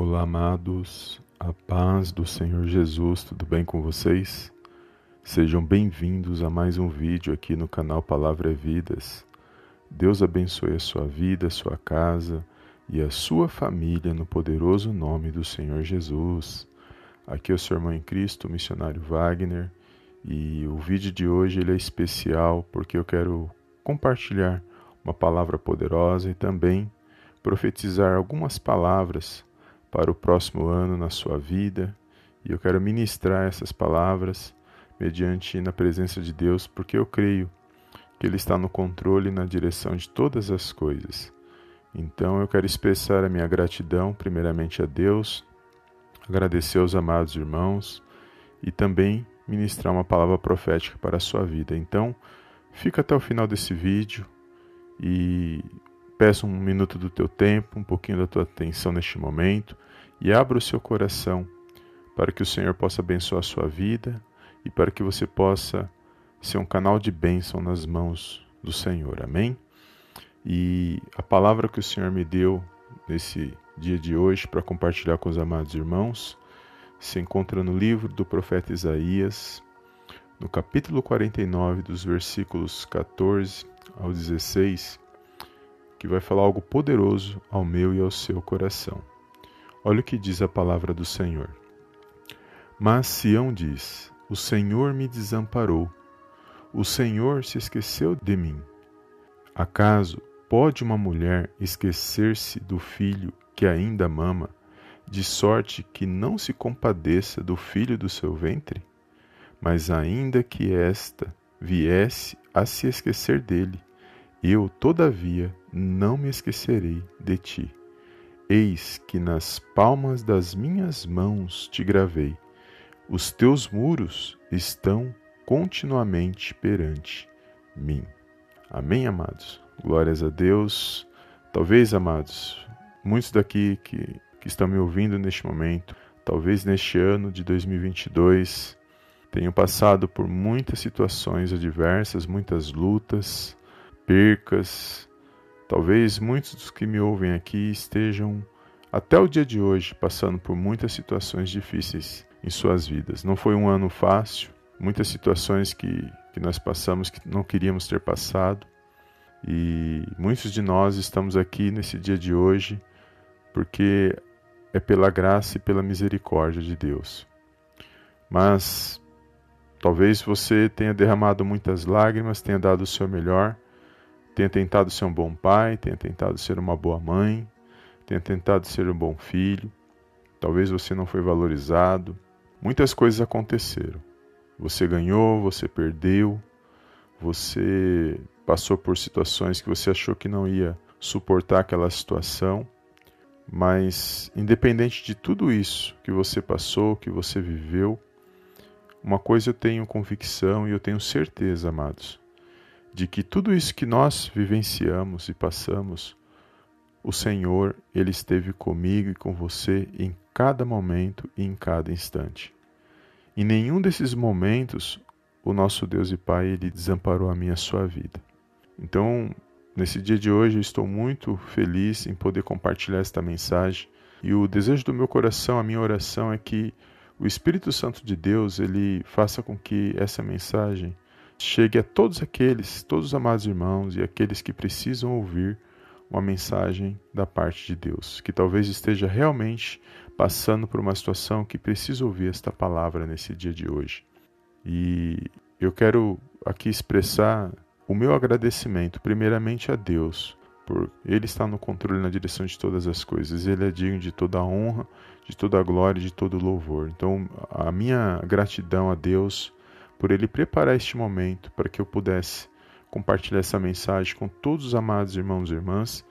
Olá, amados, a paz do Senhor Jesus, tudo bem com vocês? Sejam bem-vindos a mais um vídeo aqui no canal Palavra é Vidas. Deus abençoe a sua vida, a sua casa e a sua família no poderoso nome do Senhor Jesus. Aqui é o seu irmão em Cristo, missionário Wagner, e o vídeo de hoje ele é especial porque eu quero compartilhar uma palavra poderosa e também profetizar algumas palavras para o próximo ano na sua vida. E eu quero ministrar essas palavras mediante na presença de Deus, porque eu creio que Ele está no controle e na direção de todas as coisas. Então eu quero expressar a minha gratidão, primeiramente a Deus, agradecer aos amados irmãos e também ministrar uma palavra profética para a sua vida. Então, fica até o final desse vídeo e peça um minuto do teu tempo, um pouquinho da tua atenção neste momento e abra o seu coração para que o Senhor possa abençoar a sua vida e para que você possa ser um canal de bênção nas mãos do Senhor. Amém? E a palavra que o Senhor me deu nesse dia de hoje para compartilhar com os amados irmãos se encontra no livro do profeta Isaías, no capítulo 49, dos versículos 14 ao 16, que vai falar algo poderoso ao meu e ao seu coração. Olha o que diz a palavra do Senhor. Mas Sião diz: O Senhor me desamparou, o Senhor se esqueceu de mim. Acaso pode uma mulher esquecer-se do filho que ainda mama, de sorte que não se compadeça do filho do seu ventre? Mas ainda que esta viesse a se esquecer dele, eu, todavia, não me esquecerei de ti. Eis que nas palmas das minhas mãos te gravei. Os teus muros estão continuamente perante mim. Amém, amados? Glórias a Deus. Talvez, amados, muitos daqui que, que estão me ouvindo neste momento, talvez neste ano de 2022, tenham passado por muitas situações adversas, muitas lutas, percas, Talvez muitos dos que me ouvem aqui estejam até o dia de hoje passando por muitas situações difíceis em suas vidas. Não foi um ano fácil, muitas situações que, que nós passamos que não queríamos ter passado. E muitos de nós estamos aqui nesse dia de hoje porque é pela graça e pela misericórdia de Deus. Mas talvez você tenha derramado muitas lágrimas, tenha dado o seu melhor Tenha tentado ser um bom pai, tenha tentado ser uma boa mãe, tenha tentado ser um bom filho. Talvez você não foi valorizado. Muitas coisas aconteceram. Você ganhou, você perdeu, você passou por situações que você achou que não ia suportar aquela situação. Mas, independente de tudo isso que você passou, que você viveu, uma coisa eu tenho convicção e eu tenho certeza, amados, de que tudo isso que nós vivenciamos e passamos, o Senhor, Ele esteve comigo e com você em cada momento e em cada instante. Em nenhum desses momentos, o nosso Deus e Pai, Ele desamparou a minha sua vida. Então, nesse dia de hoje, eu estou muito feliz em poder compartilhar esta mensagem. E o desejo do meu coração, a minha oração é que o Espírito Santo de Deus, ele faça com que essa mensagem chegue a todos aqueles, todos os amados irmãos e aqueles que precisam ouvir uma mensagem da parte de Deus, que talvez esteja realmente passando por uma situação que precisa ouvir esta palavra nesse dia de hoje. E eu quero aqui expressar o meu agradecimento, primeiramente a Deus, por Ele estar no controle na direção de todas as coisas. Ele é digno de toda a honra, de toda a glória, de todo o louvor. Então, a minha gratidão a Deus por ele preparar este momento para que eu pudesse compartilhar essa mensagem com todos os amados irmãos e irmãs.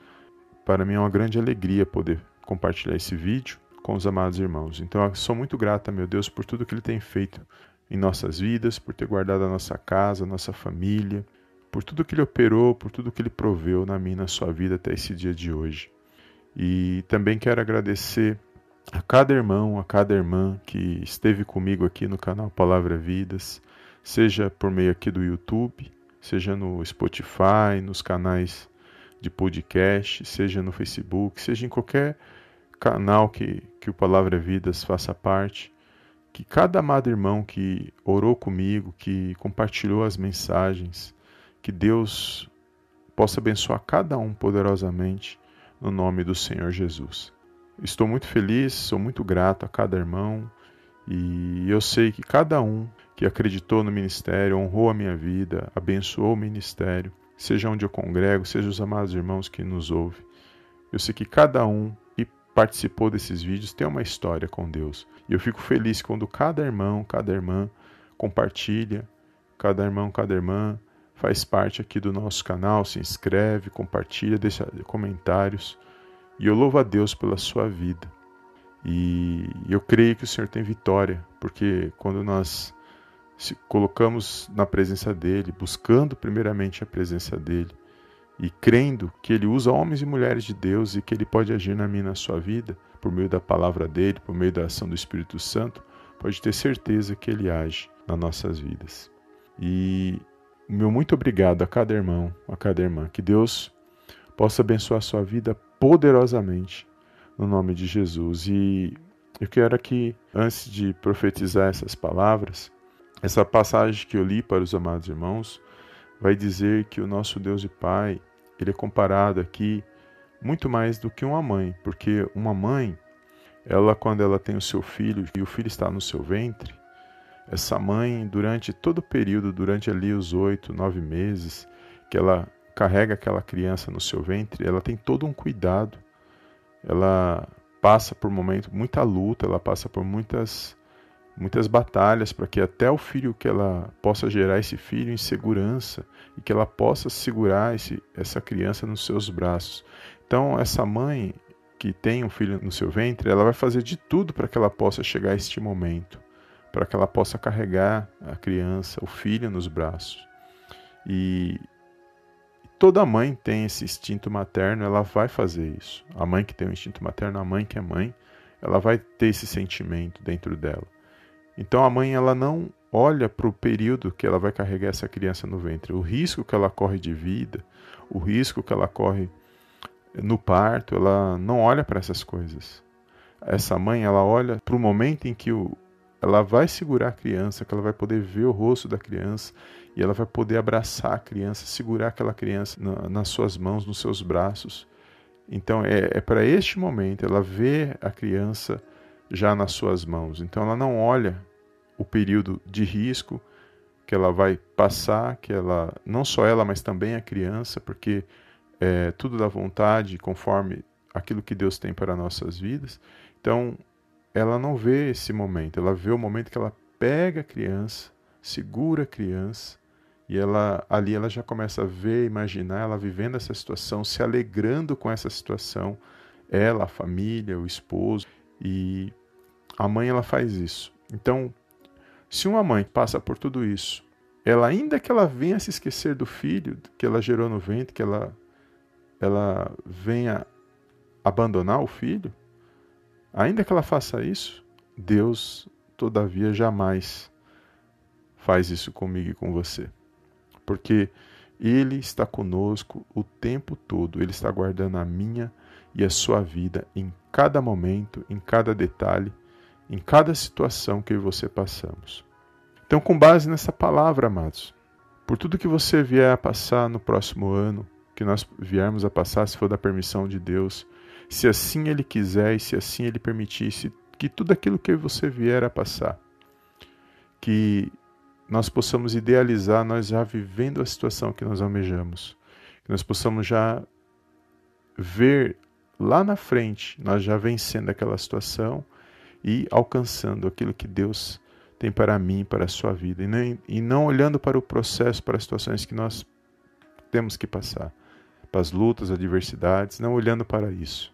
Para mim é uma grande alegria poder compartilhar esse vídeo com os amados irmãos. Então eu sou muito grata, meu Deus, por tudo que ele tem feito em nossas vidas, por ter guardado a nossa casa, a nossa família, por tudo que ele operou, por tudo que ele proveu na minha e na sua vida até esse dia de hoje. E também quero agradecer a cada irmão, a cada irmã que esteve comigo aqui no canal Palavra Vidas, seja por meio aqui do YouTube, seja no Spotify, nos canais de podcast, seja no Facebook, seja em qualquer canal que, que o Palavra Vidas faça parte, que cada amado irmão que orou comigo, que compartilhou as mensagens, que Deus possa abençoar cada um poderosamente no nome do Senhor Jesus. Estou muito feliz, sou muito grato a cada irmão e eu sei que cada um que acreditou no ministério, honrou a minha vida, abençoou o ministério, seja onde eu congrego, seja os amados irmãos que nos ouvem. Eu sei que cada um que participou desses vídeos tem uma história com Deus. E eu fico feliz quando cada irmão, cada irmã compartilha, cada irmão, cada irmã faz parte aqui do nosso canal, se inscreve, compartilha, deixa comentários. E eu louvo a Deus pela sua vida. E eu creio que o Senhor tem vitória, porque quando nós se colocamos na presença dele, buscando primeiramente a presença dele e crendo que ele usa homens e mulheres de Deus e que ele pode agir na minha na sua vida por meio da palavra dele, por meio da ação do Espírito Santo, pode ter certeza que ele age nas nossas vidas. E meu muito obrigado a cada irmão, a cada irmã, que Deus possa abençoar a sua vida poderosamente no nome de Jesus. E eu quero aqui, antes de profetizar essas palavras, essa passagem que eu li para os amados irmãos vai dizer que o nosso Deus e Pai, ele é comparado aqui muito mais do que uma mãe, porque uma mãe, ela quando ela tem o seu filho e o filho está no seu ventre, essa mãe durante todo o período, durante ali os oito, nove meses que ela carrega aquela criança no seu ventre, ela tem todo um cuidado ela passa por momentos muita luta, ela passa por muitas muitas batalhas para que até o filho que ela possa gerar esse filho em segurança e que ela possa segurar esse, essa criança nos seus braços. Então essa mãe que tem um filho no seu ventre, ela vai fazer de tudo para que ela possa chegar a este momento, para que ela possa carregar a criança, o filho nos braços. E Toda mãe tem esse instinto materno, ela vai fazer isso. A mãe que tem o instinto materno, a mãe que é mãe, ela vai ter esse sentimento dentro dela. Então a mãe ela não olha para o período que ela vai carregar essa criança no ventre, o risco que ela corre de vida, o risco que ela corre no parto, ela não olha para essas coisas. Essa mãe ela olha para o momento em que o, ela vai segurar a criança, que ela vai poder ver o rosto da criança e ela vai poder abraçar a criança, segurar aquela criança na, nas suas mãos, nos seus braços. Então é, é para este momento ela ver a criança já nas suas mãos. Então ela não olha o período de risco que ela vai passar, que ela não só ela, mas também a criança, porque é tudo da vontade, conforme aquilo que Deus tem para nossas vidas. Então ela não vê esse momento, ela vê o momento que ela pega a criança, segura a criança e ela ali ela já começa a ver, imaginar ela vivendo essa situação, se alegrando com essa situação, ela, a família, o esposo e a mãe ela faz isso. Então, se uma mãe passa por tudo isso, ela ainda que ela venha se esquecer do filho que ela gerou no ventre, que ela ela venha abandonar o filho, Ainda que ela faça isso, Deus, todavia, jamais faz isso comigo e com você. Porque Ele está conosco o tempo todo, Ele está guardando a minha e a sua vida em cada momento, em cada detalhe, em cada situação que você passamos. Então, com base nessa palavra, amados, por tudo que você vier a passar no próximo ano, que nós viermos a passar, se for da permissão de Deus, se assim Ele quiser e se assim Ele permitisse que tudo aquilo que você vier a passar, que nós possamos idealizar, nós já vivendo a situação que nós almejamos, que nós possamos já ver lá na frente, nós já vencendo aquela situação e alcançando aquilo que Deus tem para mim, para a sua vida, e, nem, e não olhando para o processo, para as situações que nós temos que passar, para as lutas, adversidades, não olhando para isso,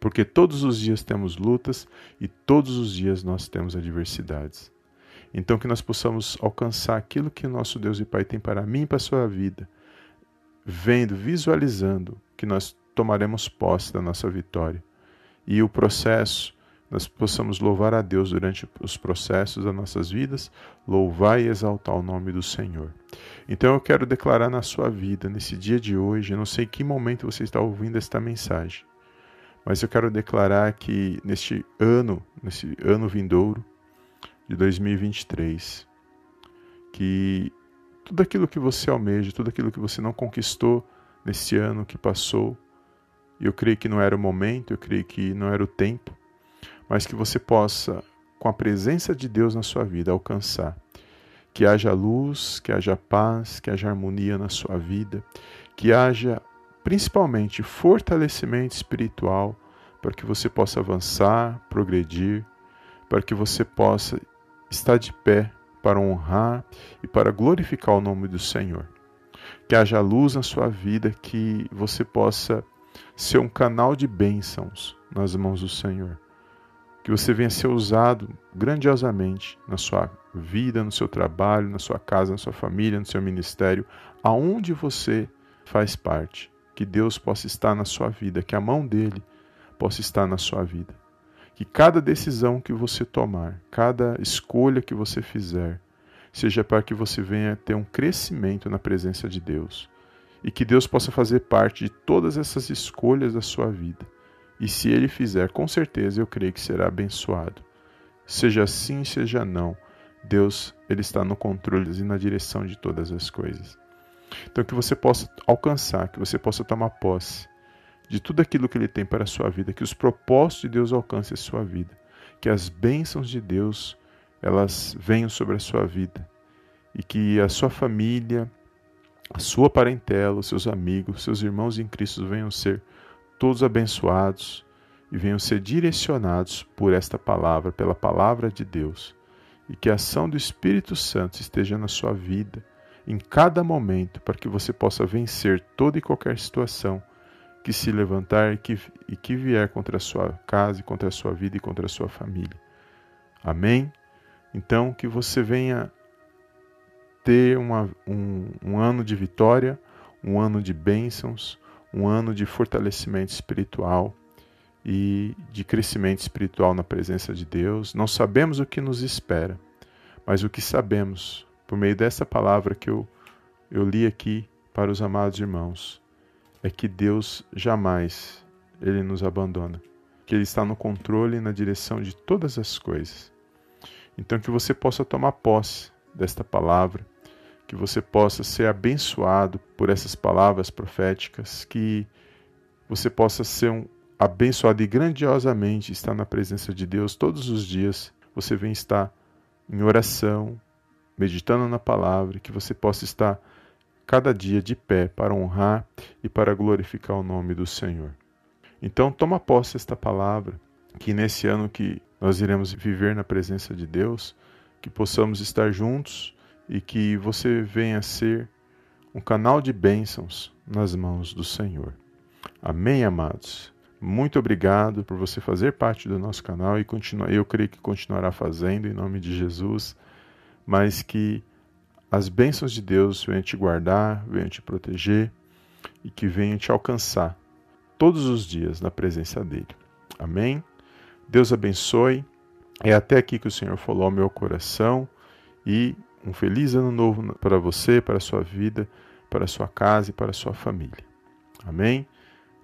porque todos os dias temos lutas e todos os dias nós temos adversidades. Então, que nós possamos alcançar aquilo que nosso Deus e Pai tem para mim e para a sua vida, vendo, visualizando que nós tomaremos posse da nossa vitória. E o processo, nós possamos louvar a Deus durante os processos das nossas vidas, louvar e exaltar o nome do Senhor. Então eu quero declarar na sua vida, nesse dia de hoje, eu não sei que momento você está ouvindo esta mensagem, Mas eu quero declarar que neste ano, nesse ano vindouro de 2023, que tudo aquilo que você almeja, tudo aquilo que você não conquistou nesse ano que passou, eu creio que não era o momento, eu creio que não era o tempo, mas que você possa, com a presença de Deus na sua vida, alcançar. Que haja luz, que haja paz, que haja harmonia na sua vida, que haja principalmente fortalecimento espiritual para que você possa avançar, progredir, para que você possa estar de pé para honrar e para glorificar o nome do Senhor. Que haja luz na sua vida, que você possa ser um canal de bênçãos nas mãos do Senhor. Que você venha ser usado grandiosamente na sua vida, no seu trabalho, na sua casa, na sua família, no seu ministério, aonde você faz parte. Que Deus possa estar na sua vida, que a mão dele possa estar na sua vida. Que cada decisão que você tomar, cada escolha que você fizer, seja para que você venha ter um crescimento na presença de Deus e que Deus possa fazer parte de todas essas escolhas da sua vida. E se Ele fizer, com certeza eu creio que será abençoado. Seja sim, seja não, Deus ele está no controle e na direção de todas as coisas. Então que você possa alcançar, que você possa tomar posse de tudo aquilo que Ele tem para a sua vida, que os propósitos de Deus alcancem a sua vida, que as bênçãos de Deus elas venham sobre a sua vida e que a sua família, a sua parentela, os seus amigos, seus irmãos em Cristo venham ser todos abençoados e venham ser direcionados por esta palavra, pela palavra de Deus, e que a ação do Espírito Santo esteja na sua vida em cada momento para que você possa vencer toda e qualquer situação que se levantar e que, e que vier contra a sua casa, contra a sua vida e contra a sua família. Amém? Então, que você venha ter uma, um, um ano de vitória, um ano de bênçãos, um ano de fortalecimento espiritual e de crescimento espiritual na presença de Deus. Não sabemos o que nos espera, mas o que sabemos, por meio dessa palavra que eu, eu li aqui para os amados irmãos, é que Deus jamais ele nos abandona, que ele está no controle e na direção de todas as coisas. Então que você possa tomar posse desta palavra, que você possa ser abençoado por essas palavras proféticas, que você possa ser um abençoado e grandiosamente estar na presença de Deus todos os dias. Você vem estar em oração, meditando na palavra, que você possa estar cada dia de pé para honrar e para glorificar o nome do Senhor. Então, toma posse esta palavra, que nesse ano que nós iremos viver na presença de Deus, que possamos estar juntos e que você venha ser um canal de bênçãos nas mãos do Senhor. Amém, amados? Muito obrigado por você fazer parte do nosso canal e continuar, eu creio que continuará fazendo em nome de Jesus, mas que as bênçãos de Deus venham te guardar, venham te proteger e que venham te alcançar todos os dias na presença dele. Amém? Deus abençoe. É até aqui que o Senhor falou ao meu coração e um feliz ano novo para você, para a sua vida, para a sua casa e para a sua família. Amém?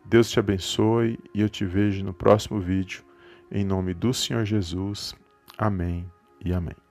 Deus te abençoe e eu te vejo no próximo vídeo. Em nome do Senhor Jesus. Amém e amém.